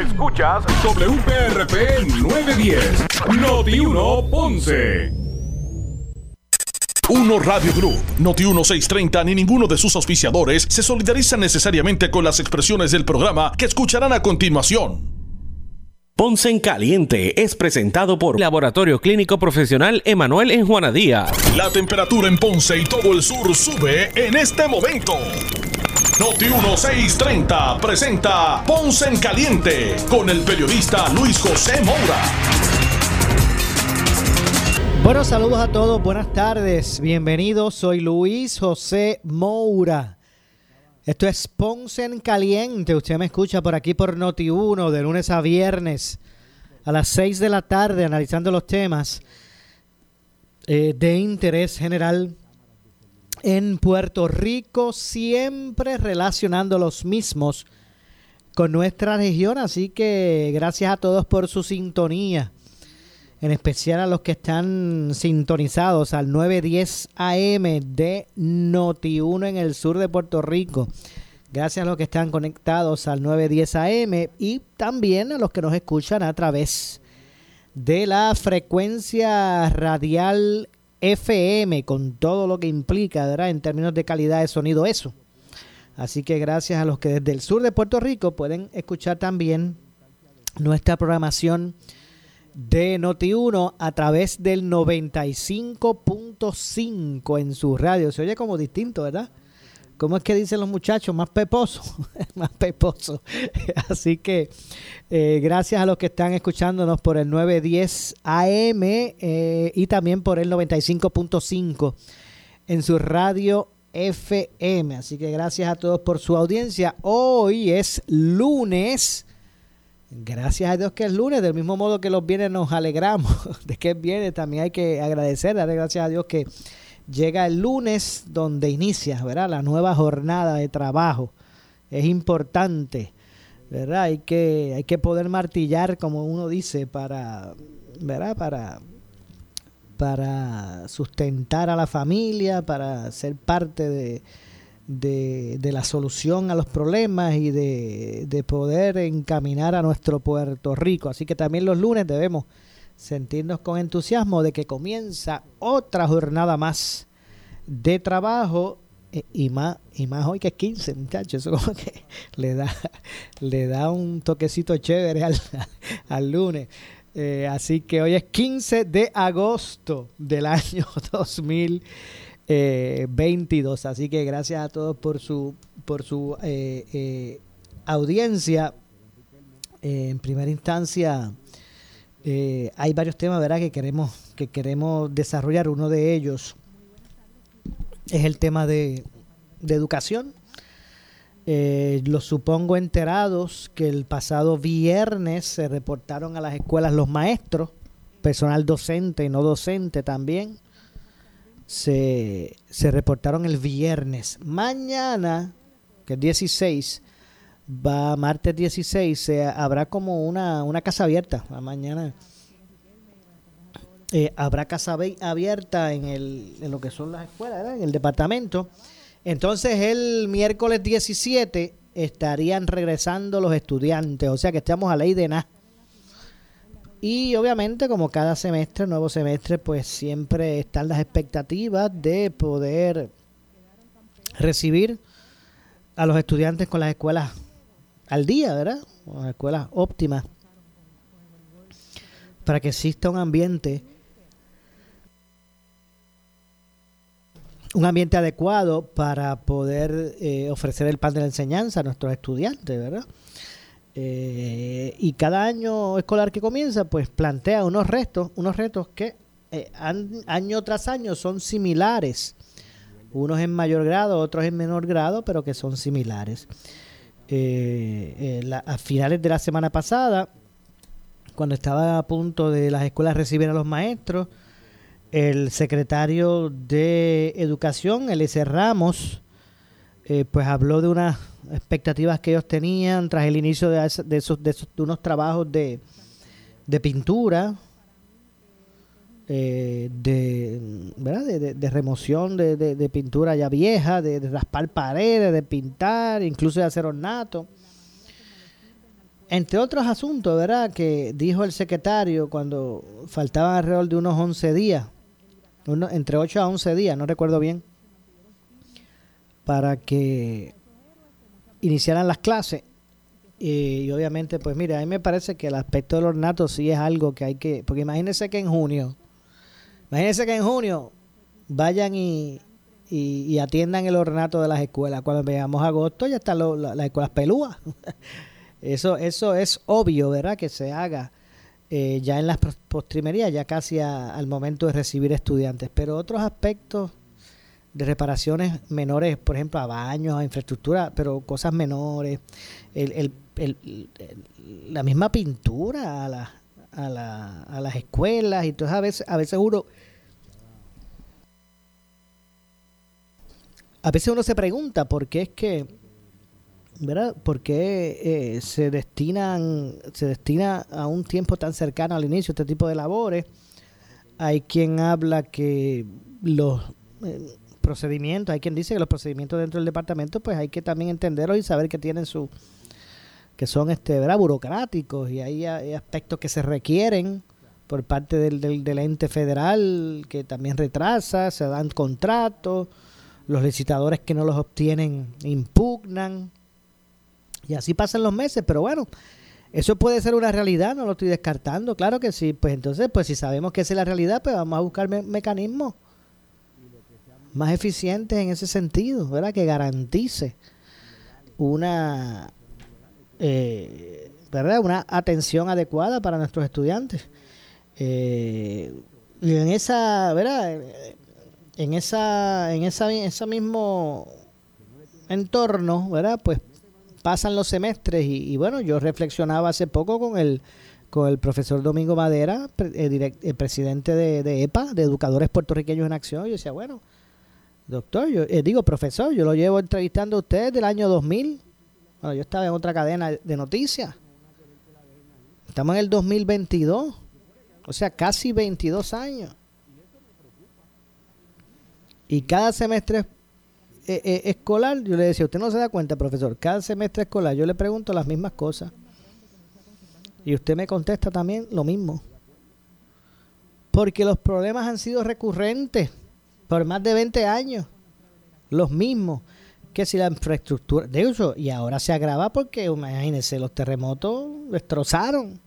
Escuchas WPRP 910, Noti 1 Ponce. 1 Radio Group, Noti 1630 ni ninguno de sus auspiciadores se solidariza necesariamente con las expresiones del programa que escucharán a continuación. Ponce en Caliente es presentado por Laboratorio Clínico Profesional Emanuel en Juana Díaz. La temperatura en Ponce y todo el sur sube en este momento. Noti 1630 presenta Ponce en Caliente con el periodista Luis José Moura. Bueno, saludos a todos, buenas tardes, bienvenidos, soy Luis José Moura. Esto es Ponce en Caliente, usted me escucha por aquí por Noti 1 de lunes a viernes a las 6 de la tarde analizando los temas eh, de interés general en Puerto Rico, siempre relacionando los mismos con nuestra región, así que gracias a todos por su sintonía en especial a los que están sintonizados al 910 AM de Noti1 en el sur de Puerto Rico. Gracias a los que están conectados al 910 AM y también a los que nos escuchan a través de la frecuencia radial FM con todo lo que implica, ¿verdad? En términos de calidad de sonido eso. Así que gracias a los que desde el sur de Puerto Rico pueden escuchar también nuestra programación de Noti1 a través del 95.5 en su radio. Se oye como distinto, ¿verdad? ¿Cómo es que dicen los muchachos? Más peposo, más peposo. Así que eh, gracias a los que están escuchándonos por el 910 AM eh, y también por el 95.5 en su radio FM. Así que gracias a todos por su audiencia. Hoy es lunes Gracias a Dios que es lunes, del mismo modo que los viernes nos alegramos de que es viernes, también hay que agradecer, darle gracias a Dios que llega el lunes donde inicia, ¿verdad? La nueva jornada de trabajo. Es importante, ¿verdad? Hay que, hay que poder martillar, como uno dice, para, ¿verdad? Para, para sustentar a la familia, para ser parte de, de, la solución a los problemas y de, poder encaminar a nuestro Puerto Rico. Así que también los lunes debemos sentirnos con entusiasmo de que comienza otra jornada más de trabajo eh, y más y más hoy que es 15 muchachos eso como que le da le da un toquecito chévere al, al lunes eh, así que hoy es 15 de agosto del año 2000 22. Eh, Así que gracias a todos por su, por su audiencia. en primera instancia, hay varios temas ¿verdad? Que, queremos, que queremos desarrollar. Uno de ellos es el tema de, educación. los supongo enterados que el pasado viernes se reportaron a las escuelas los maestros, personal docente y no docente también, se, se reportaron el viernes. Mañana, que es 16, va martes 16, se, habrá como una, una casa abierta. Mañana eh, habrá casa abierta en, el, en lo que son las escuelas, en el departamento. Entonces el miércoles 17 estarían regresando los estudiantes, o sea que estamos a ley de nada. Y obviamente, como cada semestre, nuevo semestre, pues siempre están las expectativas de poder recibir a los estudiantes con las escuelas al día, ¿verdad? Con las escuelas óptimas. Para que exista un ambiente, un ambiente adecuado para poder eh, ofrecer el pan de la enseñanza a nuestros estudiantes, ¿verdad? Eh, y cada año escolar que comienza, pues plantea unos retos, unos retos que eh, año tras año son similares. Unos en mayor grado, otros en menor grado, pero que son similares. Eh, a finales de la semana pasada, cuando estaba a punto de las escuelas recibir a los maestros, el secretario de Educación, Elise Ramos, pues habló de una expectativas que ellos tenían tras el inicio de, esos, de, esos, de unos trabajos de, de pintura, eh, de, ¿verdad? de, de, remoción de, de, pintura ya vieja, de, raspar paredes, de pintar, incluso de hacer ornato. entre otros asuntos, ¿verdad? Que dijo el secretario cuando faltaban alrededor de unos 11 días, entre 8 a 11 días, no recuerdo bien, para que iniciaran las clases. Y, obviamente, pues mira, a mí me parece que el aspecto del ornato sí es algo que hay que, porque imagínense que en junio, imagínense que en junio vayan y, y, atiendan el ornato de las escuelas. Cuando veamos agosto ya están las escuelas pelúas. Eso, eso es obvio, ¿verdad? Que se haga eh, ya en las postrimerías, ya casi al momento de recibir estudiantes. Pero otros aspectos de reparaciones menores, por ejemplo, a baños, a infraestructura, pero cosas menores, el, el, la misma pintura a, la, a, la, a las escuelas, y entonces a veces, a veces uno... A veces uno se pregunta por qué es que ¿verdad? ¿Por qué eh, se destinan, se destina a un tiempo tan cercano al inicio este tipo de labores? Hay quien habla que los eh, procedimientos, hay quien dice que los procedimientos dentro del departamento, pues hay que también entenderlos y saber que tienen su, que son este, ¿verdad? burocráticos y hay, aspectos que se requieren por parte del, del, ente federal que también retrasa, se dan contratos, los licitadores que no los obtienen impugnan y así pasan los meses, pero bueno, eso puede ser una realidad, no lo estoy descartando, claro que sí. Pues entonces, pues si sabemos que esa es la realidad, pues vamos a buscar mecanismos más eficientes en ese sentido, ¿verdad? Que garantice una, eh, ¿verdad? Una atención adecuada para nuestros estudiantes. Eh, y en esa, ¿verdad? En esa, en esa, en ese mismo entorno, ¿verdad? Pues pasan los semestres y, bueno, yo reflexionaba hace poco con el con el profesor Domingo Madera, el, eh, presidente de, EPA, de Educadores Puertorriqueños en Acción. Yo decía, bueno, doctor, yo eh, digo, profesor, yo lo llevo entrevistando a usted del año 2000. Bueno, yo estaba en otra cadena de noticias. Estamos en el 2022, o sea, casi 22 años. Y cada semestre eh, eh, escolar, yo le decía, usted no se da cuenta, profesor, cada semestre escolar yo le pregunto las mismas cosas. Y usted me contesta también lo mismo. Porque los problemas han sido recurrentes por más de 20 años. Los mismos. Que si la infraestructura. De uso, y ahora se agrava porque, imagínense, los terremotos destrozaron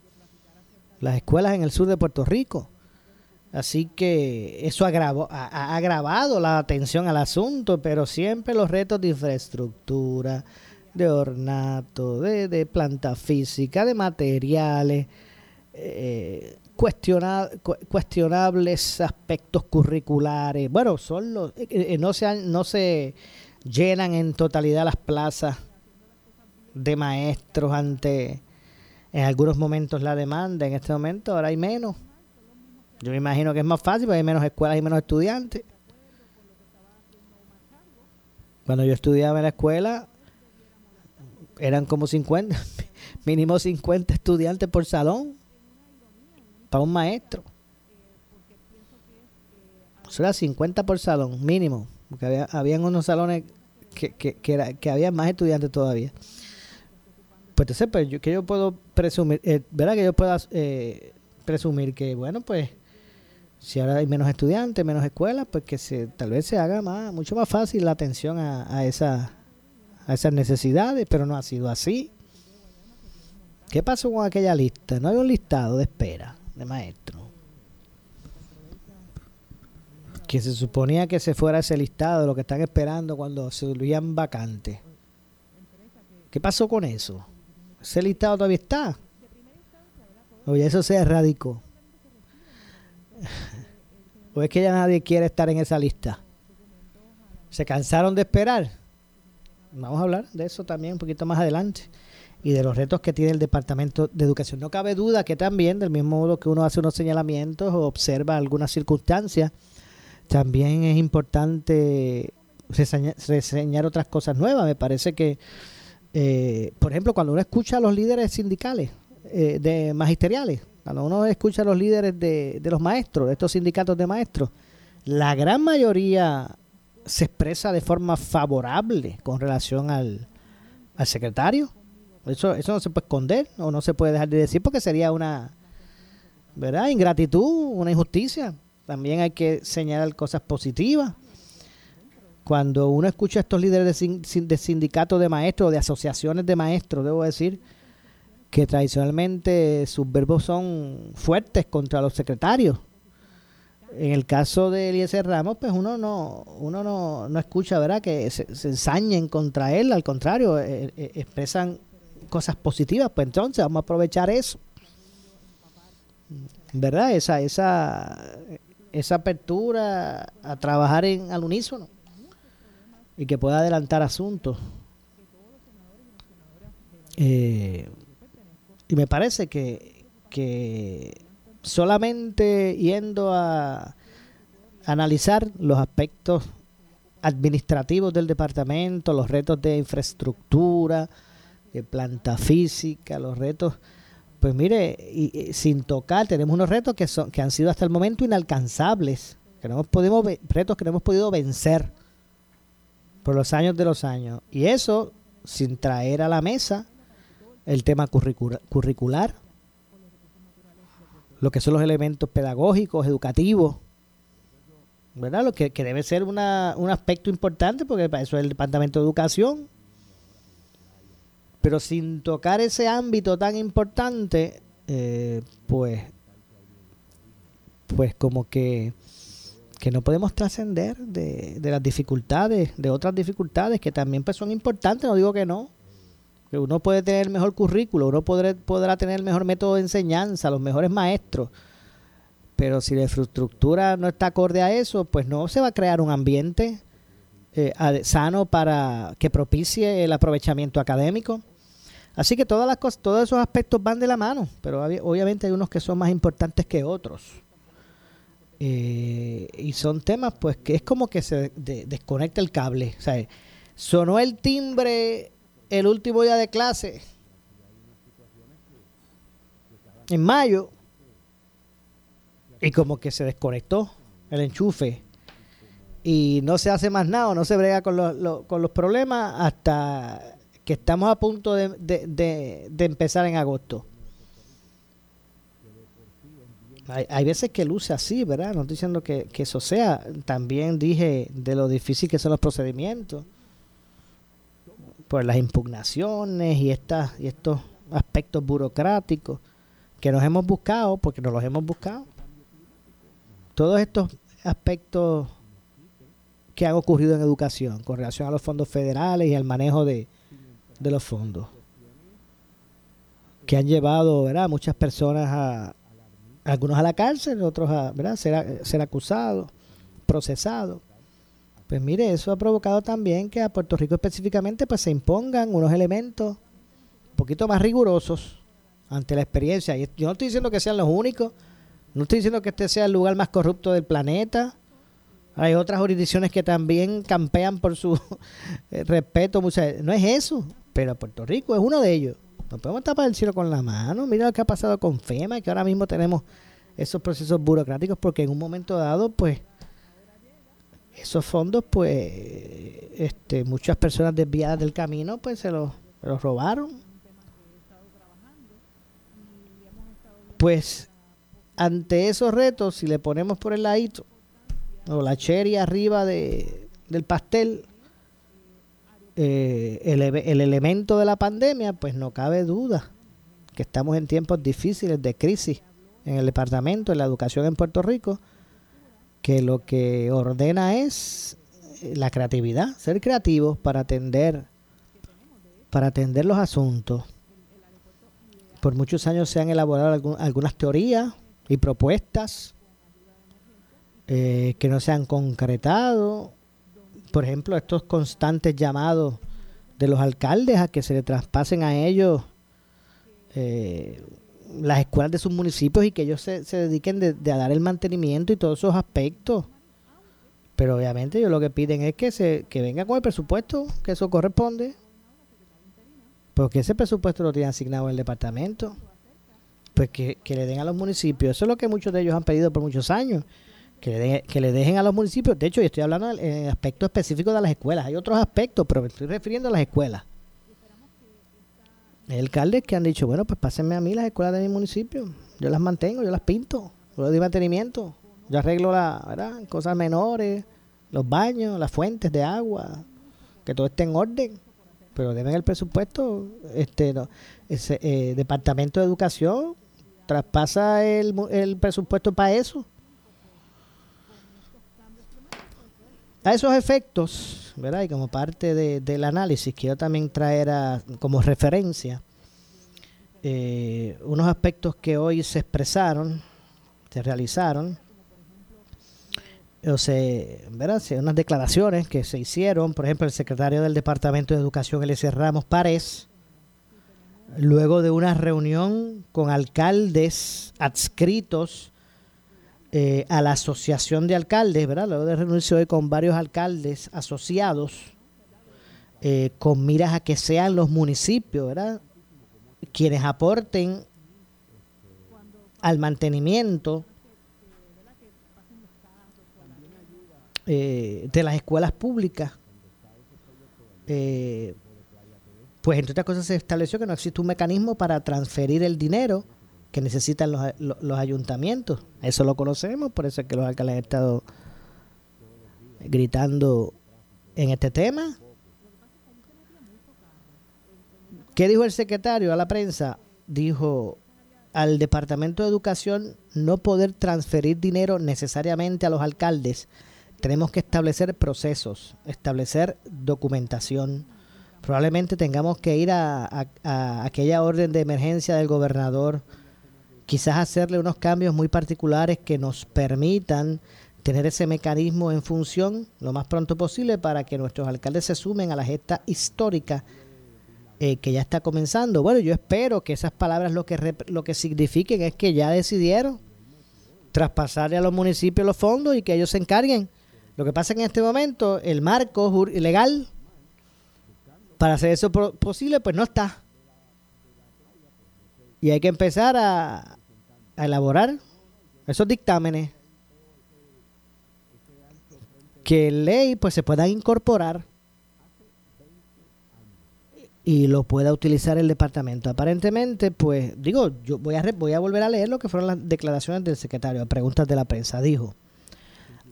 las escuelas en el sur de Puerto Rico. Así que eso agravó, ha, agravado la atención al asunto, pero siempre los retos de infraestructura, de ornato, de, planta física, de materiales, eh, cuestionables aspectos curriculares. Bueno, son los, eh, eh, no, se no se llenan en totalidad las plazas de maestros ante en algunos momentos la demanda, en este momento ahora hay menos yo me imagino que es más fácil porque hay menos escuelas y menos estudiantes. Cuando yo estudiaba en la escuela, eran como 50, mínimo 50 estudiantes por salón para un maestro. Eso era 50 por salón, mínimo. Porque había, habían unos salones que, que, que, era, que había más estudiantes todavía. Pues entonces, pues, yo, que yo puedo presumir, eh, ¿verdad? Que yo pueda eh, presumir que, bueno, pues si ahora hay menos estudiantes, menos escuelas, pues que se, tal vez se haga más, mucho más fácil la atención a, a, esa, a esas necesidades, pero no ha sido así. ¿Qué pasó con aquella lista? No hay un listado de espera de maestros. Que se suponía que se fuera ese listado lo que están esperando cuando se volvían vacantes. ¿Qué pasó con eso? ¿Ese listado todavía está? O ya eso se erradicó. ¿O es que ya nadie quiere estar en esa lista? ¿Se cansaron de esperar? Vamos a hablar de eso también un poquito más adelante y de los retos que tiene el Departamento de Educación. No cabe duda que también, del mismo modo que uno hace unos señalamientos o observa algunas circunstancias, también es importante reseñar, otras cosas nuevas. Me parece que, eh, por ejemplo, cuando uno escucha a los líderes sindicales eh, de magisteriales, cuando uno escucha a los líderes de, los maestros, de estos sindicatos de maestros, la gran mayoría se expresa de forma favorable con relación al, secretario. Eso, eso no se puede esconder o no se puede dejar de decir porque sería una, ¿verdad? Ingratitud, una injusticia. También hay que señalar cosas positivas. Cuando uno escucha a estos líderes de, sindicatos de maestros de asociaciones de maestros, debo decir, que tradicionalmente sus verbos son fuertes contra los secretarios. En el caso de Eliezer Ramos, pues uno no, uno no, no escucha, ¿verdad?, que se, ensañen contra él, al contrario, eh, eh, expresan cosas positivas, pues entonces vamos a aprovechar eso. ¿Verdad? Esa, esa, esa apertura a trabajar en, al unísono y que pueda adelantar asuntos. Eh, y me parece que, que solamente yendo a analizar los aspectos administrativos del departamento, los retos de infraestructura, de planta física, los retos, pues mire, y, sin tocar, tenemos unos retos que son que han sido hasta el momento inalcanzables, que no hemos podido, retos que no hemos podido vencer por los años de los años. Y eso sin traer a la mesa el tema curricular, lo que son los elementos pedagógicos, educativos, ¿verdad? Lo que, debe ser una, un aspecto importante porque para eso es el Departamento de Educación. Pero sin tocar ese ámbito tan importante, eh, pues, pues como que, que no podemos trascender de, de las dificultades, de otras dificultades que también pues son importantes, no digo que no, uno puede tener el mejor currículo, uno podrá, podrá tener el mejor método de enseñanza, los mejores maestros, pero si la infraestructura no está acorde a eso, pues no se va a crear un ambiente eh, sano para que propicie el aprovechamiento académico. Así que todas las cosas, todos esos aspectos van de la mano, pero obviamente hay unos que son más importantes que otros. Eh, y son temas pues que es como que se desconecta el cable. O sea, sonó el timbre el último día de clase, en mayo, y como que se desconectó el enchufe y no se hace más nada, no se brega con los, con los problemas hasta que estamos a punto de, de, empezar en agosto. Hay, hay, veces que luce así, ¿verdad? No estoy diciendo que, que, eso sea. También dije de lo difícil que son los procedimientos por las impugnaciones y, estas, y estos aspectos burocráticos que nos hemos buscado, porque nos los hemos buscado. Todos estos aspectos que han ocurrido en educación con relación a los fondos federales y al manejo de, los fondos, que han llevado ¿verdad? muchas personas a, algunos a la cárcel, otros a ¿verdad? Ser, ser acusados, procesados. Pues mire, eso ha provocado también que a Puerto Rico específicamente pues se impongan unos elementos un poquito más rigurosos ante la experiencia. Y yo no estoy diciendo que sean los únicos, no estoy diciendo que este sea el lugar más corrupto del planeta. Hay otras jurisdicciones que también campean por su eh, respeto. No es eso, pero Puerto Rico es uno de ellos. No podemos tapar el cielo con la mano. Mira lo que ha pasado con FEMA, que ahora mismo tenemos esos procesos burocráticos porque en un momento dado, pues, esos fondos, pues, este, muchas personas desviadas del camino, pues se los, robaron. Pues, ante esos retos, si le ponemos por el ladito, o la cherry arriba de, del pastel, eh, el, el elemento de la pandemia, pues no cabe duda que estamos en tiempos difíciles de crisis en el departamento, en la educación en Puerto Rico que lo que ordena es eh, la creatividad, ser creativos para atender para atender los asuntos. Por muchos años se han elaborado algunas teorías y propuestas eh, que no se han concretado. Por ejemplo, estos constantes llamados de los alcaldes a que se le traspasen a ellos eh, las escuelas de sus municipios y que ellos se, dediquen de, a dar el mantenimiento y todos esos aspectos. Pero obviamente ellos lo que piden es que se que venga con el presupuesto, que eso corresponde. Porque ese presupuesto lo tiene asignado el departamento. Pues que, le den a los municipios. Eso es lo que muchos de ellos han pedido por muchos años. Que le, que le dejen a los municipios. De hecho, yo estoy hablando en aspectos específicos de las escuelas. Hay otros aspectos, pero me estoy refiriendo a las escuelas Hay alcaldes que han dicho, bueno, pues pásenme a mí las escuelas de mi municipio. Yo las mantengo, yo las pinto, yo doy mantenimiento. Yo arreglo la, ¿verdad? cosas menores, los baños, las fuentes de agua, que todo esté en orden. Pero deben el presupuesto, este, no, ese, eh, Departamento de Educación traspasa el, el presupuesto para eso. A esos efectos, ¿verdad? Y como parte de, del análisis, quiero también traer como referencia eh, unos aspectos que hoy se expresaron, se realizaron, o se, ¿verdad? unas declaraciones que se hicieron, por ejemplo, el secretario del Departamento de Educación, Eliezer Ramos Párez, luego de una reunión con alcaldes adscritos eh, a la asociación de alcaldes, ¿verdad? Luego de reunirse hoy con varios alcaldes asociados, eh, con miras a que sean los municipios, ¿verdad? Quienes aporten al mantenimiento Eh, de las escuelas públicas, eh, pues entre otras cosas se estableció que no existe un mecanismo para transferir el dinero que necesitan los, los, ayuntamientos. Eso lo conocemos, por eso es que los alcaldes han estado gritando en este tema. ¿Qué dijo el secretario a la prensa? Dijo al Departamento de Educación no poder transferir dinero necesariamente a los alcaldes tenemos que establecer procesos, establecer documentación. Probablemente tengamos que ir a, aquella orden de emergencia del gobernador, quizás hacerle unos cambios muy particulares que nos permitan tener ese mecanismo en función lo más pronto posible para que nuestros alcaldes se sumen a la gesta histórica eh, que ya está comenzando. Bueno, yo espero que esas palabras lo que, lo que signifiquen es que ya decidieron traspasarle a los municipios los fondos y que ellos se encarguen lo que pasa en este momento, el marco legal para hacer eso posible, pues no está. Y hay que empezar a, elaborar esos dictámenes que ley pues se puedan incorporar y lo pueda utilizar el departamento. Aparentemente, pues digo, yo voy a voy a volver a leer lo que fueron las declaraciones del secretario a preguntas de la prensa. Dijo,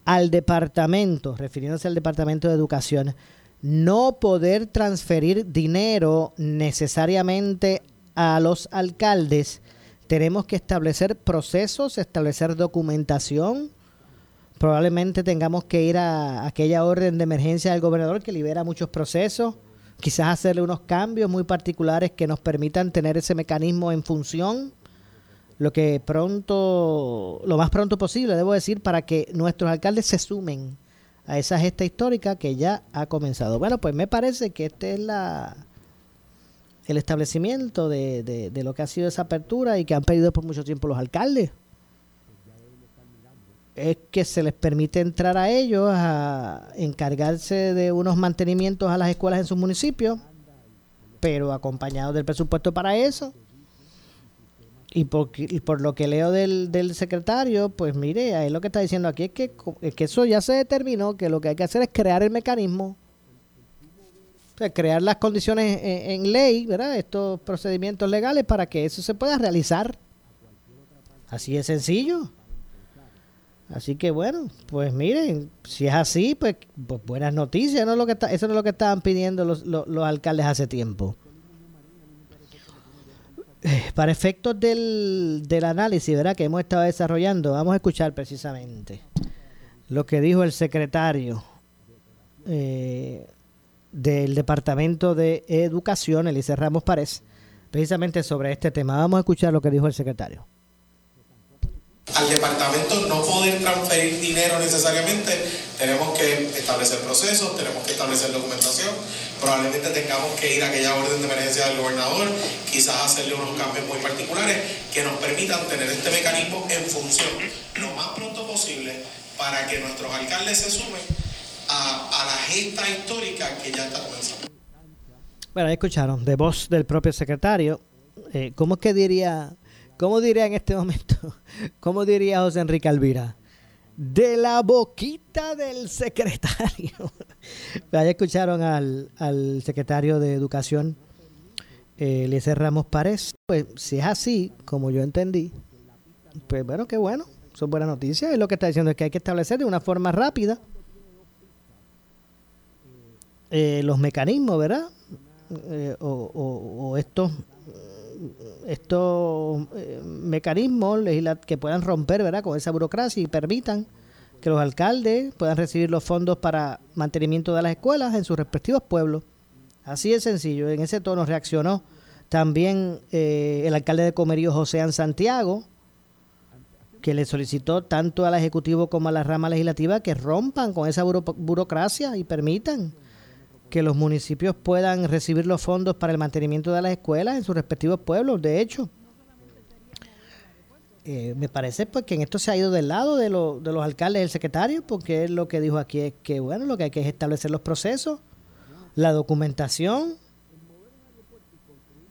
al departamento, refiriéndose al departamento de educación, no poder transferir dinero necesariamente a los alcaldes, tenemos que establecer procesos, establecer documentación. Probablemente tengamos que ir a aquella orden de emergencia del gobernador que libera muchos procesos, quizás hacerle unos cambios muy particulares que nos permitan tener ese mecanismo en función lo que pronto, lo más pronto posible, debo decir, para que nuestros alcaldes se sumen a esa gesta histórica que ya ha comenzado. Bueno, pues me parece que este es la el establecimiento de, de, lo que ha sido esa apertura y que han pedido por mucho tiempo los alcaldes. Es que se les permite entrar a ellos a encargarse de unos mantenimientos a las escuelas en sus municipios, pero acompañados del presupuesto para eso y por, por lo que leo del, del secretario, pues mire, ahí lo que está diciendo aquí es que, que eso ya se determinó, que lo que hay que hacer es crear el mecanismo, crear las condiciones en, ley, ¿verdad? Estos procedimientos legales para que eso se pueda realizar. Así de sencillo. Así que bueno, pues miren, si es así, pues, pues buenas noticias, ¿no? Lo que está, eso no es lo que estaban pidiendo los, los, los alcaldes hace tiempo. Eh, para efectos del, del análisis ¿verdad? que hemos estado desarrollando, vamos a escuchar precisamente lo que dijo el secretario eh, del Departamento de Educación, Elise Ramos Párez, precisamente sobre este tema. Vamos a escuchar lo que dijo el secretario al departamento no poder transferir dinero necesariamente, tenemos que establecer procesos, tenemos que establecer documentación, probablemente tengamos que ir a aquella orden de emergencia del gobernador, quizás hacerle unos cambios muy particulares que nos permitan tener este mecanismo en función lo más pronto posible para que nuestros alcaldes se sumen a, la gesta histórica que ya está comenzando. Bueno, ahí escucharon de voz del propio secretario. Eh, ¿Cómo es que diría ¿Cómo diría en este momento? ¿Cómo diría José Enrique Alvira? De la boquita del secretario. ya escucharon al, secretario de Educación eh, Eliezer Ramos Párez. Pues si es así, como yo entendí, pues bueno, qué bueno, son buenas noticias. Es lo que está diciendo es que hay que establecer de una forma rápida eh, los mecanismos, ¿verdad? Eh, o, estos estos eh, mecanismos que puedan romper ¿verdad? con esa burocracia y permitan que los alcaldes puedan recibir los fondos para mantenimiento de las escuelas en sus respectivos pueblos. Así de sencillo. En ese tono reaccionó también el alcalde de Comerío, José Santiago, que le solicitó tanto al Ejecutivo como a la rama legislativa que rompan con esa burocracia y permitan que los municipios puedan recibir los fondos para el mantenimiento de las escuelas en sus respectivos pueblos. De hecho, eh, me parece pues que en esto se ha ido del lado de, de los alcaldes y el secretario, porque lo que dijo aquí es que bueno, lo que hay que es establecer los procesos, la documentación,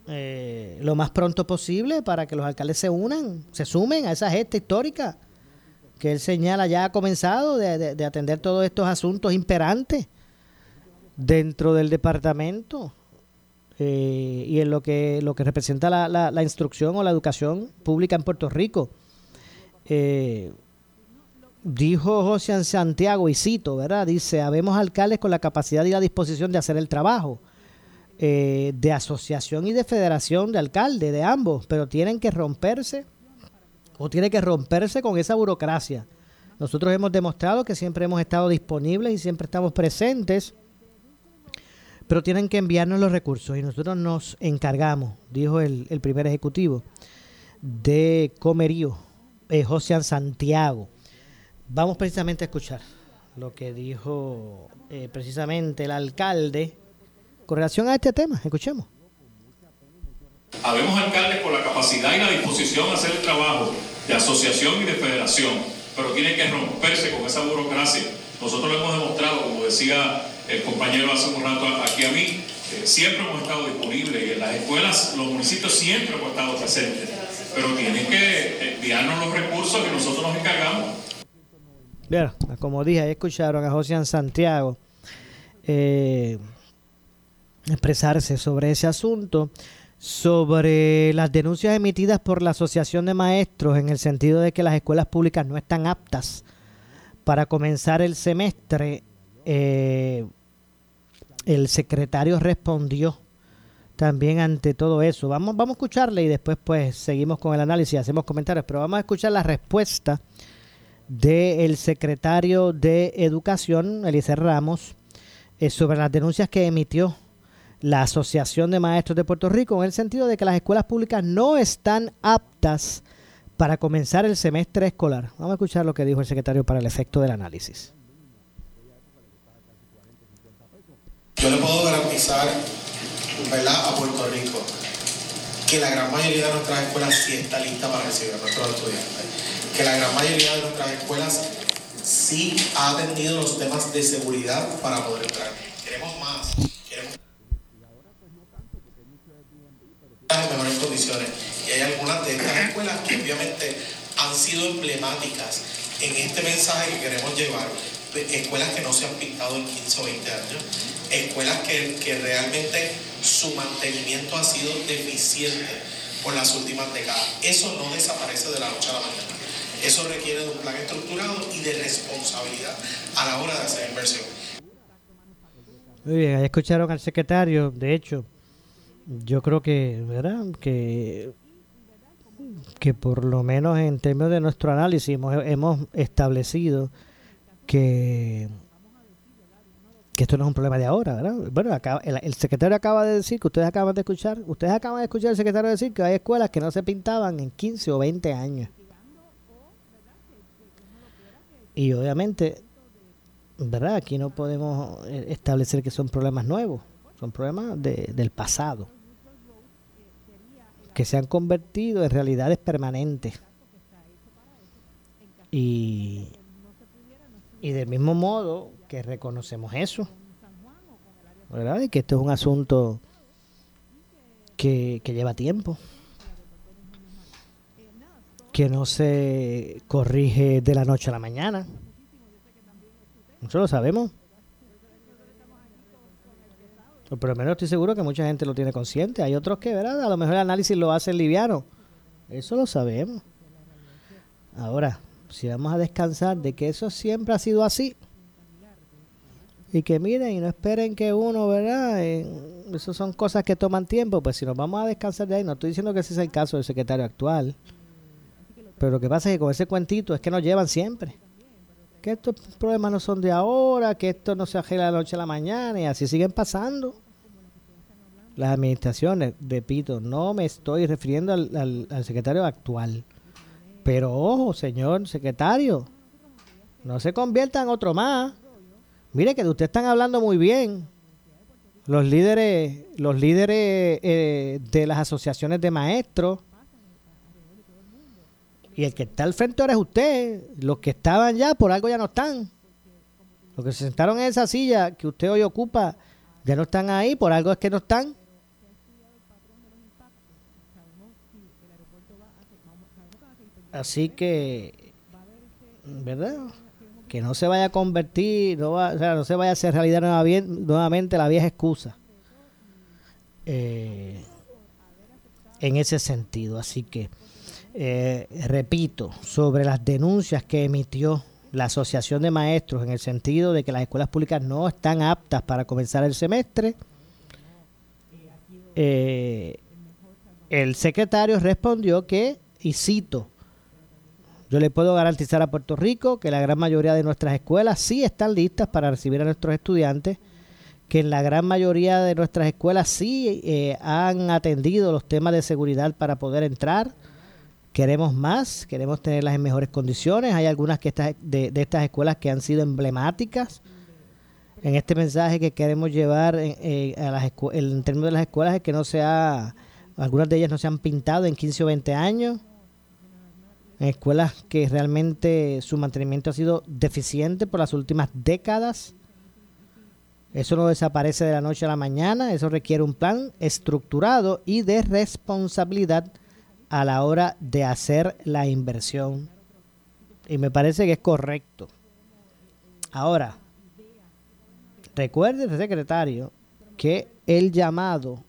eh, lo más pronto posible para que los alcaldes se unan, se sumen a esa gesta histórica que él señala ya ha comenzado de atender todos estos asuntos imperantes dentro del departamento eh, y en lo que, lo que representa la, la, instrucción o la educación pública en Puerto Rico. Eh, dijo José Santiago, y cito, ¿verdad? Dice, habemos alcaldes con la capacidad y la disposición de hacer el trabajo. Eh, de asociación y de federación de alcaldes, de ambos, pero tienen que romperse o tiene que romperse con esa burocracia. Nosotros hemos demostrado que siempre hemos estado disponibles y siempre estamos presentes pero tienen que enviarnos los recursos y nosotros nos encargamos, dijo el, primer ejecutivo de Comerío, eh, José Santiago. Vamos precisamente a escuchar lo que dijo eh, precisamente el alcalde con relación a este tema. Escuchemos. Habemos alcaldes con la capacidad y la disposición de hacer el trabajo de asociación y de federación, pero tiene que romperse con esa burocracia. Nosotros lo hemos demostrado, como decía el compañero hace un rato aquí a mí, eh, siempre hemos estado disponibles y en las escuelas, los municipios siempre hemos estado presentes, pero tienen que enviarnos los recursos que nosotros nos encargamos. Bien, como dije, ahí escucharon a José Santiago eh, expresarse sobre ese asunto, sobre las denuncias emitidas por la Asociación de Maestros en el sentido de que las escuelas públicas no están aptas para comenzar el semestre. Eh, el secretario respondió también ante todo eso. Vamos, vamos a escucharle y después pues seguimos con el análisis, hacemos comentarios, pero vamos a escuchar la respuesta del secretario de Educación, Eliezer Ramos, eh, sobre las denuncias que emitió la Asociación de Maestros de Puerto Rico en el sentido de que las escuelas públicas no están aptas para comenzar el semestre escolar. Vamos a escuchar lo que dijo el secretario para el efecto del análisis. Yo le puedo garantizar, ¿verdad?, a Puerto Rico que la gran mayoría de nuestras escuelas sí está lista para recibir a nuestros estudiantes. Que la gran mayoría de nuestras escuelas sí ha atendido los temas de seguridad para poder entrar. Queremos más. Queremos en mejores condiciones. Y hay algunas de estas escuelas que obviamente han sido emblemáticas en este mensaje que queremos llevar. Escuelas que no se han pintado en 15 o 20 años escuelas que, que realmente su mantenimiento ha sido deficiente por las últimas décadas. Eso no desaparece de la noche a la mañana. Eso requiere de un plan estructurado y de responsabilidad a la hora de hacer inversión. Muy bien, ahí escucharon al secretario, de hecho, yo creo que, ¿verdad? Que, que por lo menos en términos de nuestro análisis hemos, hemos establecido que esto no es un problema de ahora, ¿verdad? Bueno, el, secretario acaba de decir que ustedes acaban de escuchar, ustedes acaban de escuchar al secretario decir que hay escuelas que no se pintaban en 15 o 20 años. Y obviamente, ¿verdad? Aquí no podemos eh, establecer que son problemas nuevos, son problemas del pasado, que se han convertido en realidades permanentes. Y, y del mismo modo, que reconocemos eso, ¿verdad? Y que esto es un asunto que, lleva tiempo, que no se corrige de la noche a la mañana. Nosotros lo sabemos. Pero por lo menos estoy seguro que mucha gente lo tiene consciente. Hay otros que, ¿verdad? A lo mejor el análisis lo hace liviano. Eso lo sabemos. Ahora, si vamos a descansar de que eso siempre ha sido así, y que miren y no esperen que uno, ¿verdad? Eh, eso son cosas que toman tiempo, pues si nos vamos a descansar de ahí, no estoy diciendo que ese es el caso del secretario actual, pero lo que pasa es que con ese cuentito es que nos llevan siempre. Que estos problemas no son de ahora, que esto no se arregla de la noche a la mañana y así siguen pasando. Las administraciones, repito, no me estoy refiriendo al, al secretario actual. Pero ojo, señor secretario, no se convierta en otro más Mire que de usted están hablando muy bien. Los líderes, los líderes eh, de las asociaciones de maestros. Y el que está al frente ahora es usted. Los que estaban ya, por algo ya no están. Los que se sentaron en esa silla que usted hoy ocupa, ya no están ahí, por algo es que no están. Así que, ¿verdad? Que no se vaya a convertir, no, o sea, no se vaya a hacer realidad nuevamente la vieja excusa. Eh, en ese sentido. Así que, eh, repito, sobre las denuncias que emitió la Asociación de Maestros en el sentido de que las escuelas públicas no están aptas para comenzar el semestre, eh, el secretario respondió que, y cito, yo le puedo garantizar a Puerto Rico que la gran mayoría de nuestras escuelas sí están listas para recibir a nuestros estudiantes, que en la gran mayoría de nuestras escuelas sí eh, han atendido los temas de seguridad para poder entrar. Queremos más, queremos tenerlas en mejores condiciones. Hay algunas que de, estas escuelas que han sido emblemáticas. En este mensaje que queremos llevar eh, a las en términos de las escuelas es que no sea, algunas de ellas no se han pintado en 15 o 20 años escuelas que realmente su mantenimiento ha sido deficiente por las últimas décadas. Eso no desaparece de la noche a la mañana, eso requiere un plan estructurado y de responsabilidad a la hora de hacer la inversión. Y me parece que es correcto. Ahora, recuerde, secretario, que el llamado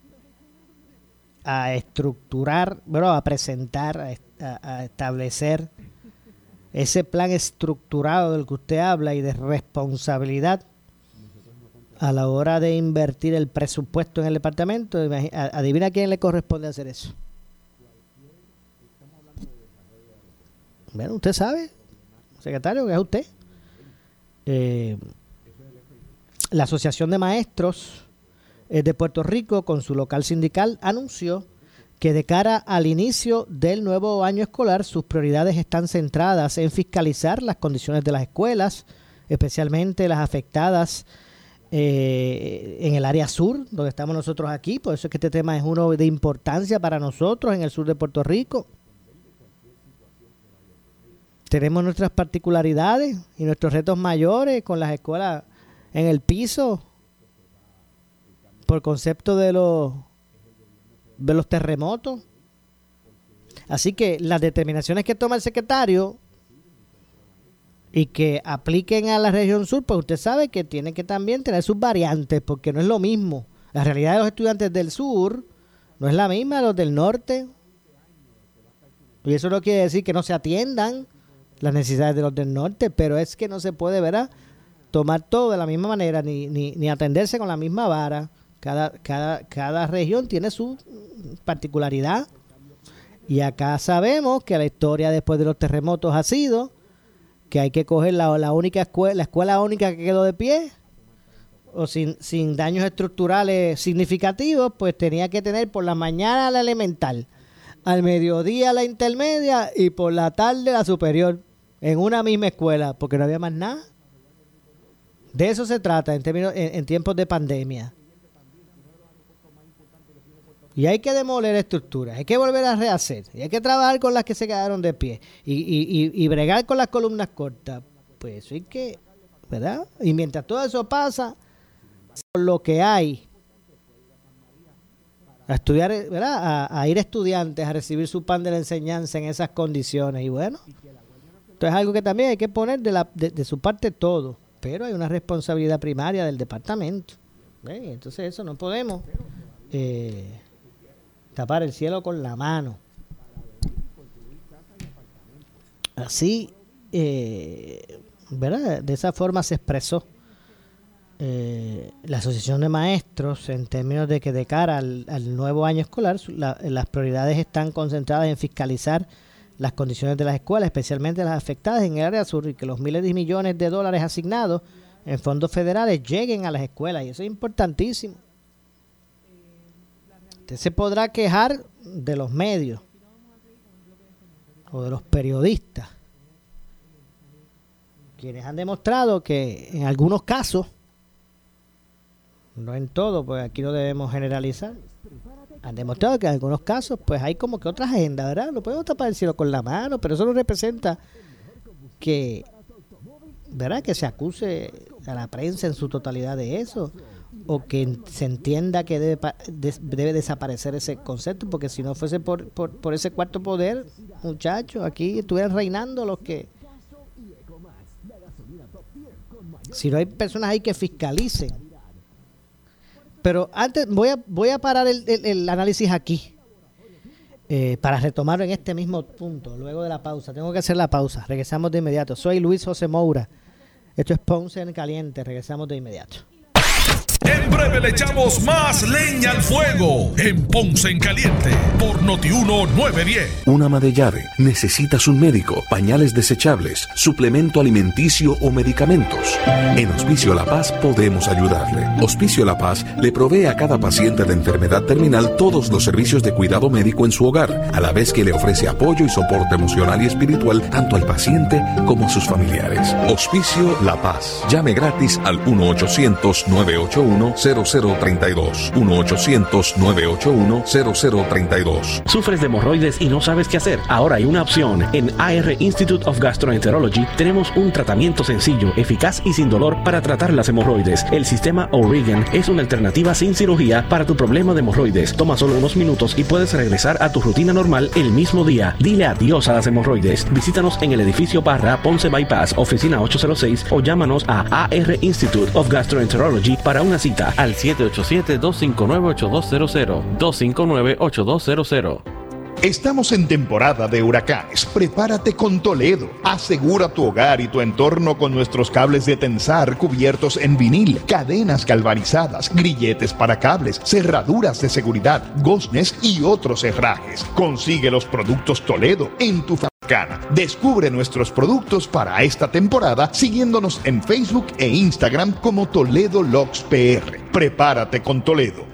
a estructurar, bueno, a presentar, a a, establecer ese plan estructurado del que usted habla y de responsabilidad a la hora de invertir el presupuesto en el departamento, adivina quién le corresponde hacer eso. Bueno, usted sabe, secretario, que es usted. Eh, la Asociación de Maestros eh, de Puerto Rico, con su local sindical, anunció que de cara al inicio del nuevo año escolar sus prioridades están centradas en fiscalizar las condiciones de las escuelas, especialmente las afectadas eh, en el área sur, donde estamos nosotros aquí, por eso es que este tema es uno de importancia para nosotros en el sur de Puerto Rico. Tenemos nuestras particularidades y nuestros retos mayores con las escuelas en el piso, por concepto de los de los terremotos. Así que las determinaciones que toma el secretario y que apliquen a la región sur, pues usted sabe que tiene que también tener sus variantes, porque no es lo mismo. La realidad de los estudiantes del sur no es la misma de los del norte. Y eso no quiere decir que no se atiendan las necesidades de los del norte, pero es que no se puede, ¿verdad? Tomar todo de la misma manera, ni, ni, ni atenderse con la misma vara. Cada, cada, cada región tiene su particularidad. Y acá sabemos que la historia después de los terremotos ha sido que hay que coger la, la única escuela, la escuela única que quedó de pie, o sin, sin daños estructurales significativos, pues tenía que tener por la mañana la elemental, al mediodía la intermedia y por la tarde la superior, en una misma escuela, porque no había más nada. De eso se trata en, términos, en tiempos de pandemia. Y hay que demoler estructuras, hay que volver a rehacer, y hay que trabajar con las que se quedaron de pie, y, y, y, bregar con las columnas cortas. Pues eso que, ¿verdad? Y mientras todo eso pasa, lo que hay, a estudiar, ¿verdad? A, ir estudiantes a recibir su pan de la enseñanza en esas condiciones. Y bueno, esto es algo que también hay que poner de, la, de su parte todo, pero hay una responsabilidad primaria del departamento Entonces eso no podemos eh, tapar el cielo con la mano. Así, eh, ¿verdad? De esa forma se expresó eh, la Asociación de Maestros en términos de que de cara al, nuevo año escolar las prioridades están concentradas en fiscalizar las condiciones de las escuelas, especialmente las afectadas en el área sur, y que los miles de millones de dólares asignados en fondos federales lleguen a las escuelas, y eso es importantísimo. Usted se podrá quejar de los medios o de los periodistas, quienes han demostrado que en algunos casos no en todo, pues aquí no debemos generalizar. Han demostrado que en algunos casos, pues hay como que otra agenda, ¿verdad? No podemos tapar el cielo con la mano, pero eso no representa que, ¿verdad? Que se acuse a la prensa en su totalidad de eso o que se entienda que debe, debe desaparecer ese concepto, porque si no fuese por, por, por ese cuarto poder, muchachos, aquí estuvieran reinando los que... Si no hay personas ahí que fiscalicen pero antes voy a, voy a parar el, análisis aquí eh, para retomarlo en este mismo punto, luego de la pausa. Tengo que hacer la pausa. Regresamos de inmediato. Soy Luis José Moura. Esto es Ponce en Caliente. Regresamos de inmediato. En breve le echamos más leña al fuego en Ponce en Caliente por Notiuno 910. Una ama de llave, necesitas un médico, pañales desechables, suplemento alimenticio o medicamentos. En Hospicio La Paz podemos ayudarle. Hospicio La Paz le provee a cada paciente de enfermedad terminal todos los servicios de cuidado médico en su hogar, a la vez que le ofrece apoyo y soporte emocional y espiritual tanto al paciente como a sus familiares. Hospicio La Paz. Llame gratis al 1 800 981 0032 1-800-981-0032. ¿Sufres de hemorroides y no sabes qué hacer? Ahora hay una opción. En AR Institute of Gastroenterology tenemos un tratamiento sencillo, eficaz y sin dolor para tratar las hemorroides. El sistema O'Regan es una alternativa sin cirugía para tu problema de hemorroides. Toma solo unos minutos y puedes regresar a tu rutina normal el mismo día. Dile adiós a las hemorroides. Visítanos en el edificio Barra Ponce Bypass, oficina 806 o llámanos a AR Institute of Gastroenterology para una cita al 787-259-8200. 259-8200. Estamos en temporada de huracanes. Prepárate con Toledo. Asegura tu hogar y tu entorno con nuestros cables de tensar cubiertos en vinil, cadenas galvanizadas, grilletes para cables, cerraduras de seguridad, goznes y otros herrajes. Consigue los productos Toledo en tu Descubre nuestros productos para esta temporada siguiéndonos en Facebook e Instagram como Toledo Locks PR. Prepárate con Toledo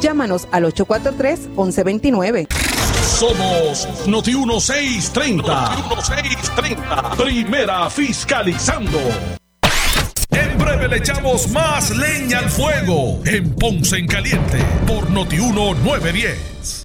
Llámanos al 843 1129. Somos Noti 1630. Noti 1630. Primera fiscalizando. En breve le echamos más leña al fuego en Ponce en Caliente por Noti 1910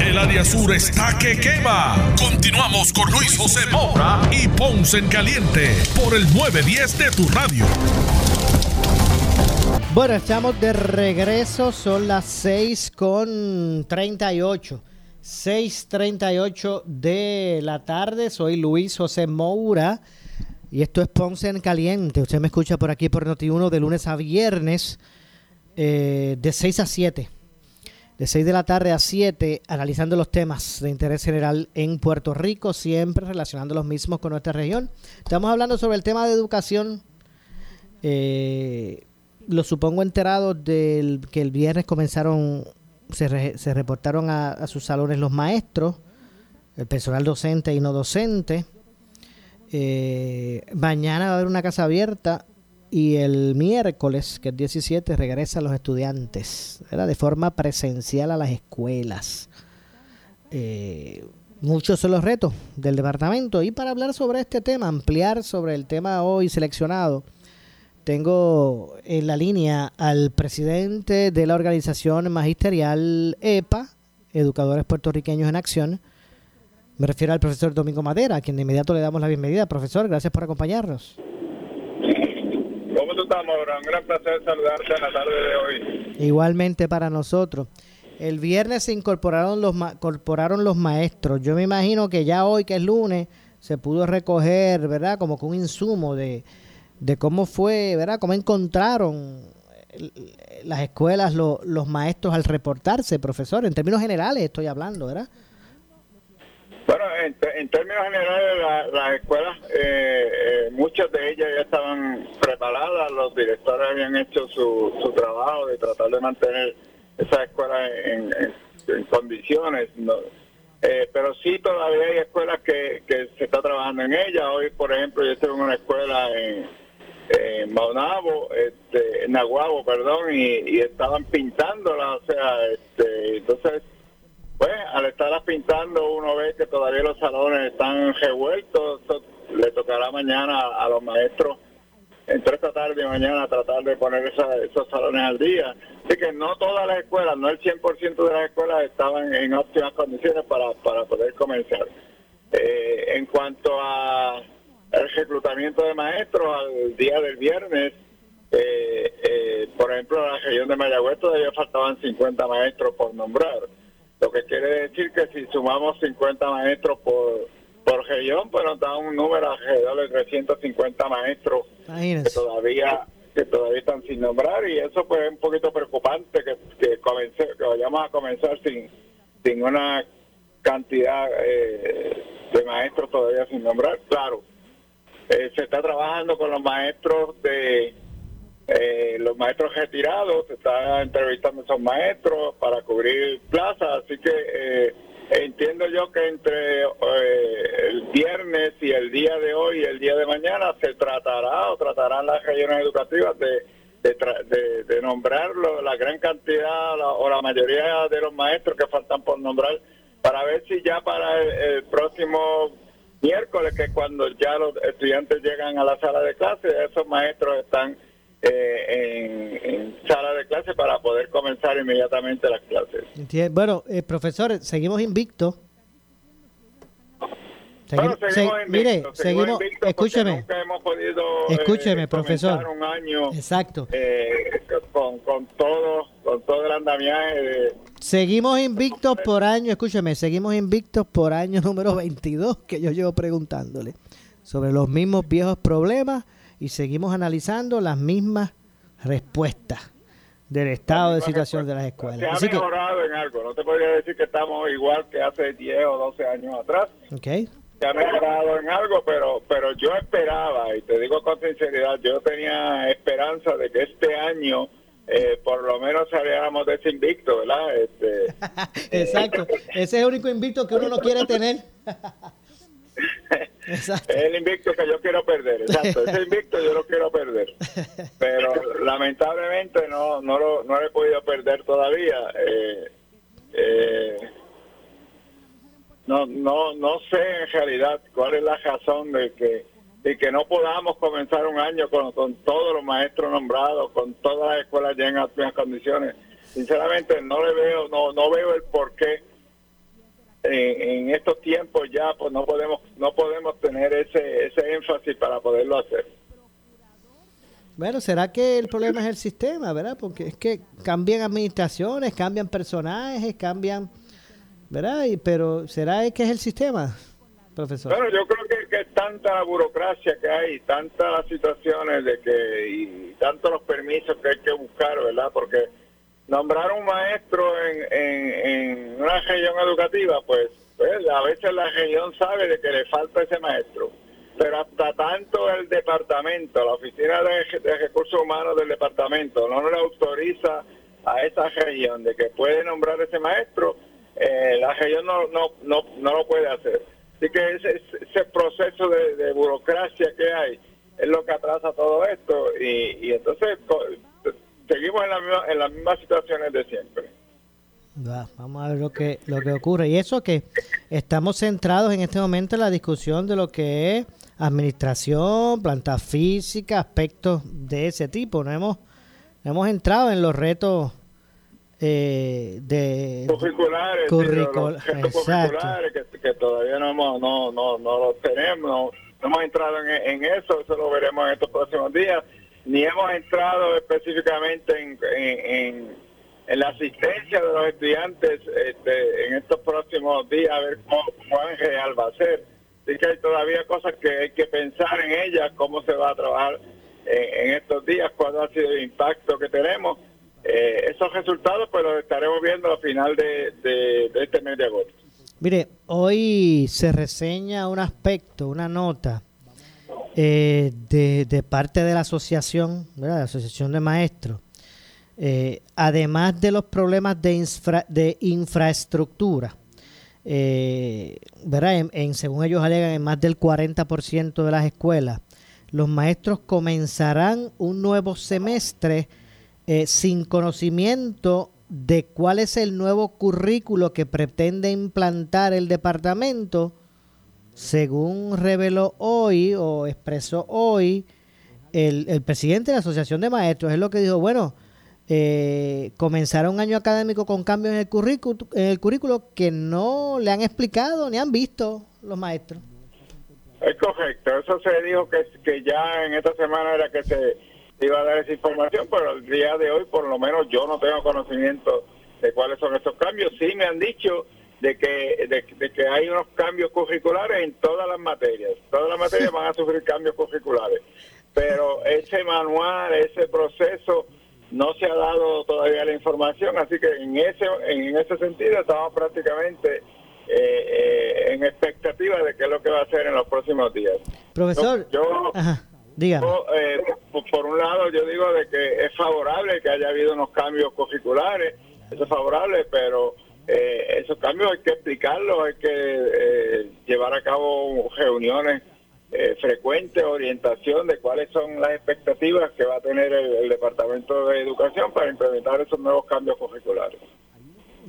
El área sur está que quema. Continuamos con Luis José Moura y Ponce en Caliente por el 910 de tu radio. Bueno, estamos de regreso. Son las 6 con 38. 6:38 de la tarde. Soy Luis José Moura y esto es Ponce en Caliente. Usted me escucha por aquí por Noti1 de lunes a viernes eh, de 6 a 7 de 6 de la tarde a 7, analizando los temas de interés general en Puerto Rico, siempre relacionando los mismos con nuestra región. Estamos hablando sobre el tema de educación. Eh, lo supongo enterados del que el viernes comenzaron, se, reportaron a, a, sus salones los maestros, el personal docente y no docente. Eh, mañana va a haber una casa abierta y el miércoles, que es 17, regresan los estudiantes de forma presencial a las escuelas. Eh, muchos son los retos del departamento y para hablar sobre este tema, ampliar sobre el tema hoy seleccionado, tengo en la línea al presidente de la organización magisterial EPA, Educadores Puertorriqueños en Acción. Me refiero al profesor Domingo Madera, a quien de inmediato le damos la bienvenida. Profesor, gracias por acompañarnos. ¿Cómo tú estás, Un gran placer saludarte en la tarde de hoy. Igualmente para nosotros. El viernes se incorporaron los, incorporaron los maestros. Yo me imagino que ya hoy, que es lunes, se pudo recoger, ¿verdad? Como que un insumo de, de cómo fue, ¿verdad? Cómo encontraron las escuelas los maestros al reportarse, profesor. En términos generales estoy hablando, ¿verdad? Bueno, en, términos generales, las escuelas, eh, eh, muchas de ellas ya estaban preparadas, los directores habían hecho su, su trabajo de tratar de mantener esas escuelas en, condiciones. Eh, pero sí todavía hay escuelas que, que se está trabajando en ellas. Hoy, por ejemplo, yo estoy en una escuela en, en Maunabo, este, en Naguabo, perdón, y, estaban pintándola, o sea, este, entonces pues al estarlas pintando uno ve que todavía los salones están revueltos, le tocará mañana a, los maestros entre esta tarde y mañana tratar de poner esos salones al día. Así que no todas las escuelas, no el 100% de las escuelas estaban en óptimas condiciones para, para poder comenzar. Eh, en cuanto a el reclutamiento de maestros al día del viernes, eh, eh, por ejemplo, en la región de Mayagüez todavía faltaban 50 maestros por nombrar. Lo que quiere decir que si sumamos 50 maestros por, por región, pues nos da un número alrededor de 350 maestros que todavía que todavía están sin nombrar y eso pues es un poquito preocupante que, que, que vayamos a comenzar sin, sin una cantidad eh, de maestros todavía sin nombrar. Claro, eh, se está trabajando con los maestros de eh, los maestros retirados, se está entrevistando a esos maestros para cubrir plazas, así que eh, entiendo yo que entre eh, el viernes y el día de hoy y el día de mañana se tratará o tratarán las regiones educativas de, de, de, nombrar la gran cantidad o la mayoría de los maestros que faltan por nombrar para ver si ya para el, próximo miércoles, que cuando ya los estudiantes llegan a la sala de clase, esos maestros están eh, en, sala de clase para poder comenzar inmediatamente las clases. Bueno, eh, profesor, seguimos invictos. bueno, seguimos mire, seguimos, escúcheme, eh, escúcheme, profesor. Un año, Exacto. con, con todo, con todo el andamiaje. seguimos invictos por año, escúcheme, seguimos invictos por año número 22 que yo llevo preguntándole sobre los mismos viejos problemas y seguimos analizando las mismas respuestas del estado de situación de las escuelas. Se ha mejorado en algo, no te podría decir que estamos igual que hace 10 o 12 años atrás. Okay. Se ha mejorado en algo, pero pero yo esperaba, y te digo con sinceridad, yo tenía esperanza de que este año eh, por lo menos saliéramos de ese invicto, ¿verdad? Este, Exacto, ese es el único invicto que uno no quiere tener. Es el invicto que yo quiero perder, exacto. Ese invicto yo lo quiero perder. Pero lamentablemente no, no, lo, no he podido perder todavía. Eh, eh, no, no, no sé en realidad cuál es la razón de que, de que no podamos comenzar un año con, con todos los maestros nombrados, con todas las escuelas ya en condiciones. Sinceramente no le veo, no, no veo el porqué en, estos tiempos ya pues no podemos no podemos tener ese ese énfasis para poderlo hacer. Bueno, ¿será que el problema es el sistema, verdad? Porque es que cambian administraciones, cambian personajes, cambian, ¿verdad? Y, pero ¿será que es el sistema, profesor? Bueno, yo creo que, que es tanta la burocracia que hay, tantas las situaciones de que y tantos los permisos que hay que buscar, ¿verdad? Porque nombrar un maestro en, en, una región educativa, pues, pues, a veces la región sabe de que le falta ese maestro. pero hasta tanto el departamento, la oficina de, recursos humanos del departamento no le autoriza a esa región de que puede nombrar ese maestro, eh, la región no, no, no, no lo puede hacer. Así que ese, ese proceso de, de burocracia que hay es lo que atrasa todo esto y, y entonces seguimos en, la en las mismas situaciones de siempre. Va, vamos a ver lo que, lo que ocurre. Y eso que estamos centrados en este momento en la discusión de lo que es administración, planta física, aspectos de ese tipo. No hemos, hemos entrado en los retos eh, de curriculares, los curriculares que, que todavía no hemos, no, no, no los tenemos, no, no hemos entrado en, en eso, eso lo veremos en estos próximos días, ni hemos entrado específicamente en, en, la asistencia de los estudiantes este, en estos próximos días, a ver cómo, cuán real va a ser. Así que hay todavía cosas que hay que pensar en ellas, cómo se va a trabajar en, en estos días, cuál ha sido el impacto que tenemos. Eh, esos resultados pues los estaremos viendo al final de, de- de este mes de agosto. Mire, hoy se reseña un aspecto, una nota eh, de, parte de la asociación, ¿verdad? la Asociación de Maestros, eh, además de los problemas de infraestructura, eh, ¿verdad? En, en- según ellos alegan, en más del 40% de las escuelas, los maestros comenzarán un nuevo semestre eh, sin conocimiento de cuál es el nuevo currículo que pretende implantar el departamento, según reveló hoy o expresó hoy el, el presidente de la Asociación de Maestros. Es lo que dijo, bueno, eh, comenzará un año académico con cambios en el, currículo, en el currículo que no le han explicado ni han visto los maestros. Es correcto, eso se dijo que, que ya en esta semana era que se iba a dar esa información, pero el día de hoy por lo menos yo no tengo conocimiento de cuáles son esos cambios. Sí me han dicho de que, de, de que hay unos cambios curriculares en todas las materias. Todas las materias van a sufrir cambios curriculares. Pero ese manual, ese proceso, no se ha dado todavía la información, así que en ese, en ese sentido estamos prácticamente eh, eh, en expectativa de qué es lo que va a hacer en los próximos días. Profesor, yo, ajá, yo, eh, por, por un lado, yo digo de que es favorable que haya habido unos cambios curriculares, eso es favorable, pero eh, esos cambios hay que explicarlos, hay que eh, llevar a cabo reuniones eh, frecuentes, orientación de cuáles son las expectativas que va a tener el, el Departamento de Educación para implementar esos nuevos cambios curriculares.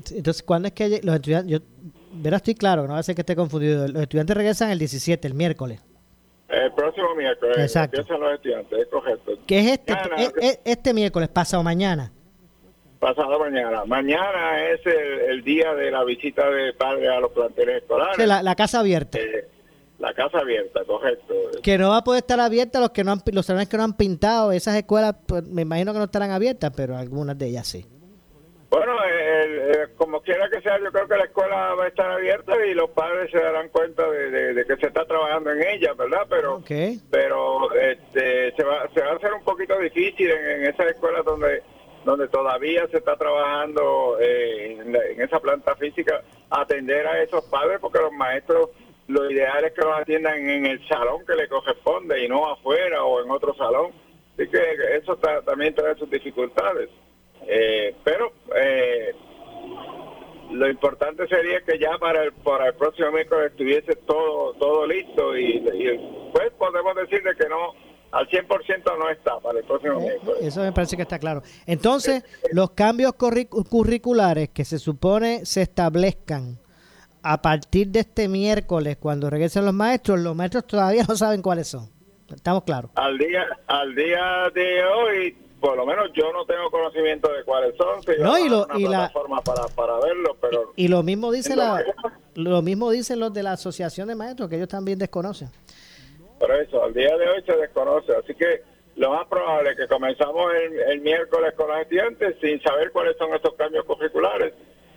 Entonces, ¿cuándo es que los estudiantes, yo, verá, estoy claro, no va a ser que esté confundido, los estudiantes regresan el 17, el miércoles. El próximo miércoles Exacto. empiezan los estudiantes, es correcto. ¿Qué es este, este miércoles, pasado mañana? Pasado mañana. Mañana es el, el día de la visita de padres a los planteles escolares. Sí, la, la casa abierta. Eh, la casa abierta, correcto. Que no va a poder estar abierta los que no han, los salones que no han pintado, esas escuelas, pues, me imagino que no estarán abiertas, pero algunas de ellas sí. Bueno, el- el- como quiera que sea, yo creo que la escuela va a estar abierta y los padres se darán cuenta de, de- de que se está trabajando en ella, ¿verdad? Pero pero este, se, va, se va a hacer un poquito difícil en, en esas escuelas donde donde todavía se está trabajando eh, en, la- en esa planta física, atender a esos padres, porque los maestros lo ideal es que los atiendan en el salón que le corresponde y no afuera o en otro salón. Así que eso ta- también trae sus dificultades. Eh, pero eh, lo importante sería que ya para el, para el próximo miércoles estuviese todo todo listo y, y pues podemos decirle que no al 100% no está para el próximo miércoles. Eso me parece que está claro. Entonces, los cambios curri- curriculares que se supone se establezcan a partir de este miércoles, cuando regresen los maestros, los maestros todavía no saben cuáles son. Estamos claros. Al día al día de hoy, por lo menos yo no tengo conocimiento de cuáles son. Si No, y lo- y la- para, para verlo, pero Y lo mismo dice la, lo mismo dicen los de la Asociación de Maestros, que ellos también desconocen. Por eso, al día de hoy se desconoce. Así que lo más probable es que comenzamos el, miércoles con los estudiantes sin saber cuáles son estos cambios curriculares.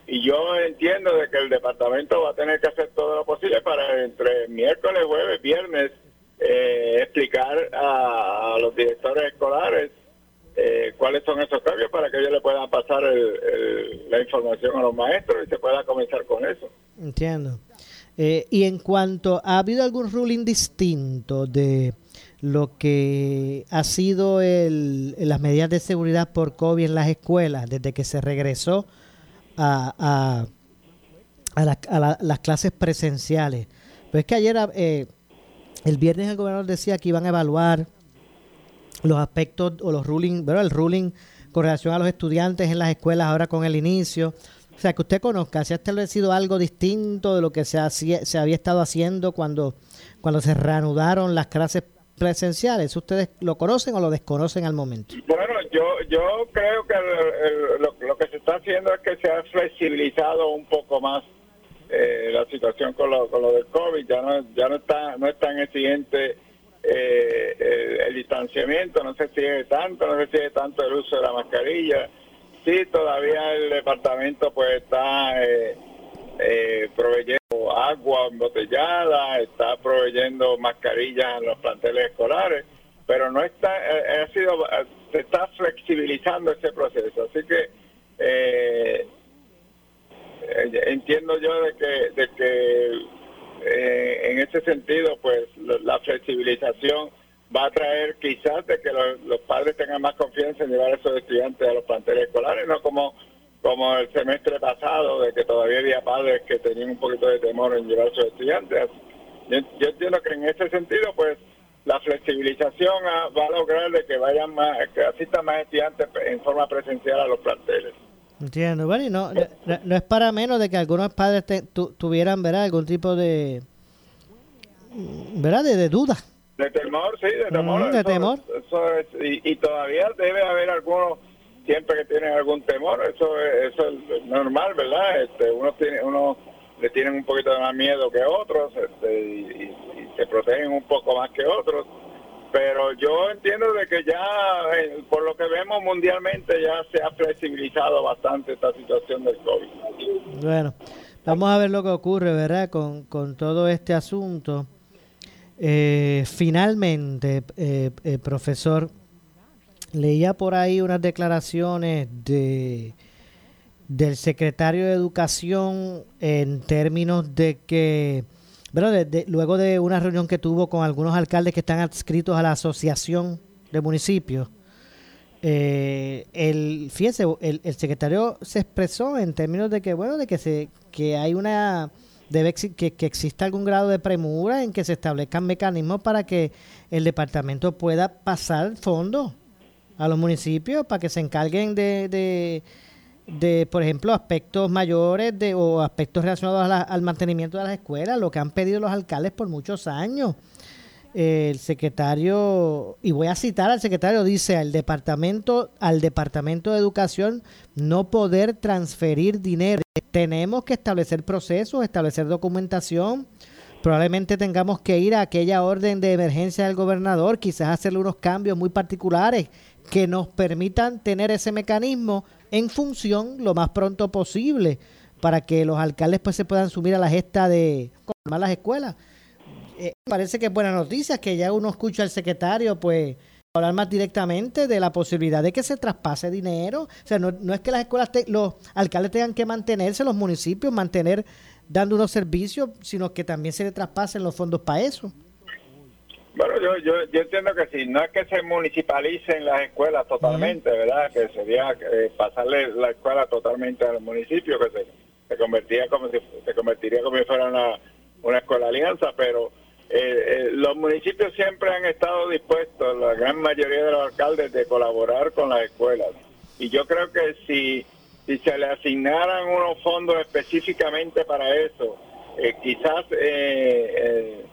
Y yo entiendo de que el departamento va a tener que hacer todo lo posible para entre miércoles, jueves, viernes, eh, explicar a, los directores escolares eh, cuáles son esos cambios para que ellos le puedan pasar el- la información a los maestros y se pueda comenzar con eso. Entiendo. Eh, y en cuanto, ¿ha habido algún ruling distinto de lo que ha sido el, las medidas de seguridad por COVID en las escuelas desde que se regresó a, a, las clases presenciales? Pues es que ayer, eh, el viernes el gobernador decía que iban a evaluar los aspectos o los ruling, ¿verdad? el ruling con relación a los estudiantes en las escuelas ahora con el inicio. O sea, que usted conozca, si ha establecido algo distinto de lo que se, hacía, se había estado haciendo cuando, cuando se reanudaron las clases presenciales. ¿Ustedes lo conocen o lo desconocen al momento? Bueno, yo, yo creo que lo, que se está haciendo es que se ha flexibilizado un poco más eh, la situación con lo, con lo del COVID. Ya no, ya no, está, no es tan exigente eh, el, distanciamiento, no se sigue tanto, no se sigue tanto el uso de la mascarilla. Sí, todavía el departamento pues está eh, eh, proveyendo agua embotellada, está proveyendo mascarillas en los planteles escolares, pero no está, eh, ha sido, se está flexibilizando ese proceso. Así que entiendo yo de que, de que eh, en ese sentido, pues la flexibilización va a traer quizás de que los, padres tengan más confianza en llevar a esos estudiantes a los planteles escolares, no como como el semestre pasado, de que todavía había padres que tenían un poquito de temor en llevar a sus estudiantes. Yo, entiendo que en ese sentido, pues la flexibilización va a lograr de que vayan más, que asistan más estudiantes en forma presencial a los planteles. Entiendo, bueno, y no, no, es para menos de que algunos padres tuvieran, ¿verdad? Algún tipo de, ¿verdad? De, duda. De temor, sí, de temor. de temor. y, todavía debe haber algunos, siempre que tienen algún temor, eso es, eso es normal, ¿verdad? Este, uno tiene, uno le tienen un poquito más miedo que otros este, y se protegen un poco más que otros pero yo entiendo de que ya, eh, por lo que vemos mundialmente, ya se ha flexibilizado bastante esta situación del COVID. Bueno, vamos a ver lo que ocurre, ¿verdad? Con, con todo este asunto. Eh, finalmente, eh, profesor, leía por ahí unas declaraciones de del secretario de Educación en términos de que bueno, luego de una reunión que tuvo con algunos alcaldes que están adscritos a la Asociación de Municipios, eh, el, fíjese, el, secretario se expresó en términos de que, bueno, de que, se, que hay una, debe que, que exista algún grado de premura en que se establezcan mecanismos para que el departamento pueda pasar fondos a los municipios para que se encarguen de de, por ejemplo, aspectos mayores de, o aspectos relacionados al mantenimiento de las escuelas, lo que han pedido los alcaldes por muchos años. El secretario, y voy a citar al secretario, dice al departamento, al departamento de educación no poder transferir dinero. Tenemos que establecer procesos, establecer documentación. Probablemente tengamos que ir a aquella orden de emergencia del gobernador, quizás hacerle unos cambios muy particulares que nos permitan tener ese mecanismo en función lo más pronto posible para que los alcaldes pues se puedan subir a la gesta de formar las escuelas. Eh, parece que es buena noticia que ya uno escucha al secretario pues hablar más directamente de la posibilidad de que se traspase dinero. O sea, no, es que las escuelas, los alcaldes tengan que mantenerse, los municipios mantener dando unos servicios, sino que también se le traspasen los fondos para eso. Bueno, yo, yo, yo entiendo que sí, no es que se municipalicen las escuelas totalmente, ¿verdad? Que sería eh, pasarle la escuela totalmente al municipio, que se, se convertiría como si se convertiría como si fuera una, una escuela alianza, pero eh, eh, los municipios siempre han estado dispuestos, la gran mayoría de los alcaldes, de colaborar con las escuelas. Y yo creo que si, si se le asignaran unos fondos específicamente para eso, quizás eh,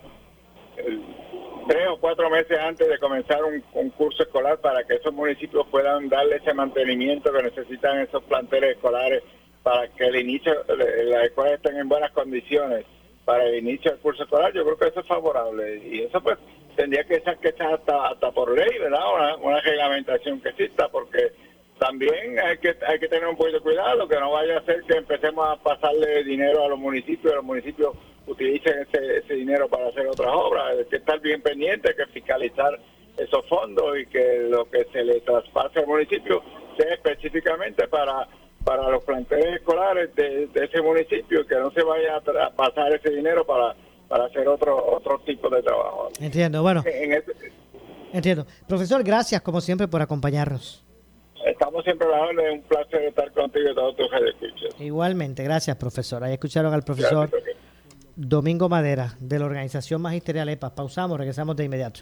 tres o cuatro meses antes de comenzar un, curso escolar para que esos municipios puedan darle ese mantenimiento que necesitan esos planteles escolares para que el inicio, las escuelas estén en buenas condiciones para el inicio del curso escolar, yo creo que eso es favorable. Y eso pues tendría que ser que estar hasta, hasta por ley, ¿verdad? Una, una reglamentación que exista, porque también hay que hay que tener un poquito de cuidado, que no vaya a ser que empecemos a pasarle dinero a los municipios, a los municipios utilicen ese, ese dinero para hacer otras obras. Hay que estar bien pendiente, hay que fiscalizar esos fondos y que lo que se le traspase al municipio sea específicamente para para los planteles escolares de, ese municipio, que no se vaya a pasar ese dinero para, para hacer otro, otro tipo de trabajo. Entiendo, bueno. Entiendo. Profesor, gracias como siempre por acompañarnos. Estamos siempre a la orden, un placer estar contigo y todos tus escuchas. Igualmente, gracias profesor. Ahí escucharon al profesor Domingo Madera de la organización magisterial EPA. Pausamos, regresamos de inmediato.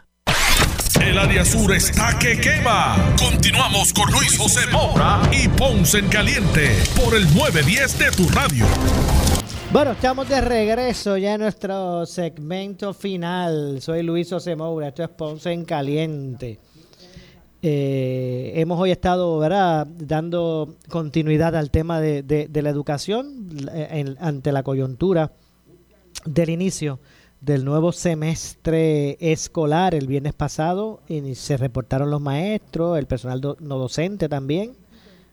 El área sur está que quema. Continuamos con Luis José Moura y Ponce en Caliente por el 910 de tu radio. Bueno, estamos de regreso ya en nuestro segmento final. Soy Luis José Moura, esto es Ponce en Caliente. Eh, hemos hoy estado dando continuidad al tema de, la educación ante la coyuntura del inicio del nuevo semestre escolar el viernes pasado y se reportaron los maestros, el personal no docente también,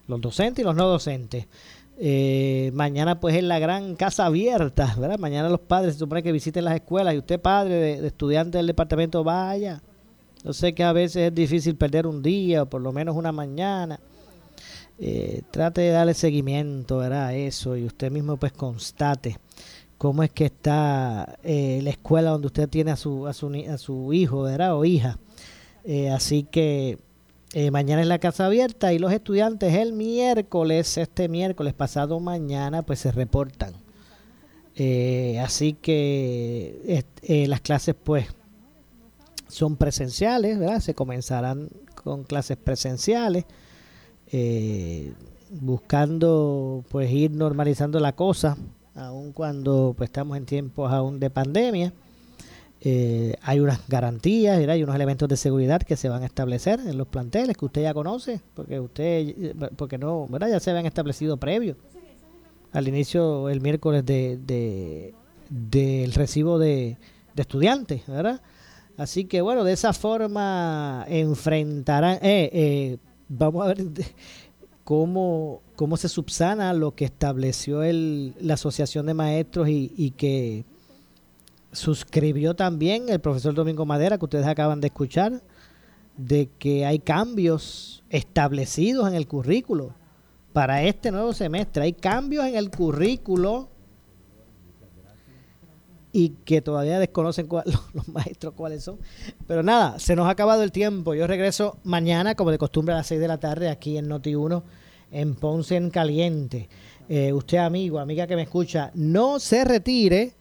los docentes y los no docentes. Eh, mañana pues es la gran casa abierta, ¿verdad? Mañana los padres se supone que visiten las escuelas y usted padre de, estudiante del departamento vaya. Yo sé que a veces es difícil perder un día o por lo menos una mañana. Eh, trate de darle seguimiento, ¿verdad? Eso y usted mismo pues constate cómo es que está eh, la escuela donde usted tiene a su, a su, a su hijo o hija. Eh, así que eh, mañana es la casa abierta y los estudiantes el miércoles, este miércoles pasado mañana, pues se reportan. así que las clases pues son presenciales, ¿verdad? Se comenzarán con clases presenciales, buscando pues ir normalizando la cosa aun cuando pues, estamos en tiempos aún de pandemia. Eh, hay unas garantías, hay unos elementos de seguridad que se van a establecer en los planteles que usted ya conoce, porque usted, porque no, ¿verdad? Ya se habían establecido previo al inicio el miércoles de, del recibo de, estudiantes, ¿verdad? Así que bueno, de esa forma enfrentarán, eh, eh, vamos a ver cómo, cómo se subsana lo que estableció el, la Asociación de Maestros y, que suscribió también el profesor Domingo Madera, que ustedes acaban de escuchar, de que hay cambios establecidos en el currículo para este nuevo semestre. Hay cambios en el currículo y que todavía desconocen los, maestros cuáles son. Pero nada, se nos ha acabado el tiempo. Yo regreso mañana, como de costumbre, a las 6 de la tarde, aquí en Noti1, en Ponce en Caliente. Eh, usted, amigo, amiga que me escucha, no se retire,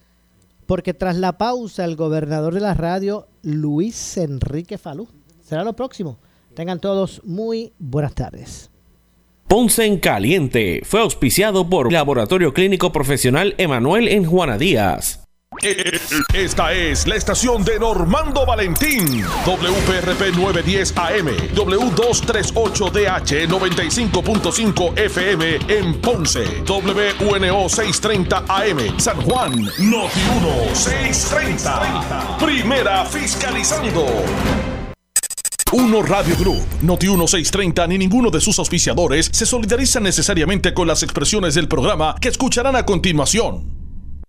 porque tras la pausa, el gobernador de la radio, Luis Enrique Falú, será lo próximo. Tengan todos muy buenas tardes. Ponce en Caliente fue auspiciado por Laboratorio Clínico Profesional Emanuel en Juana Díaz. Esta es la estación de Normando Valentín. WPRP 910 AM, W238DH 95.5 FM en Ponce, WNO 630 AM, San Juan, Noti 1 630. Primera fiscalizando. Uno Radio Group, Noti 1630 ni ninguno de sus auspiciadores se solidarizan necesariamente con las expresiones del programa que escucharán a continuación.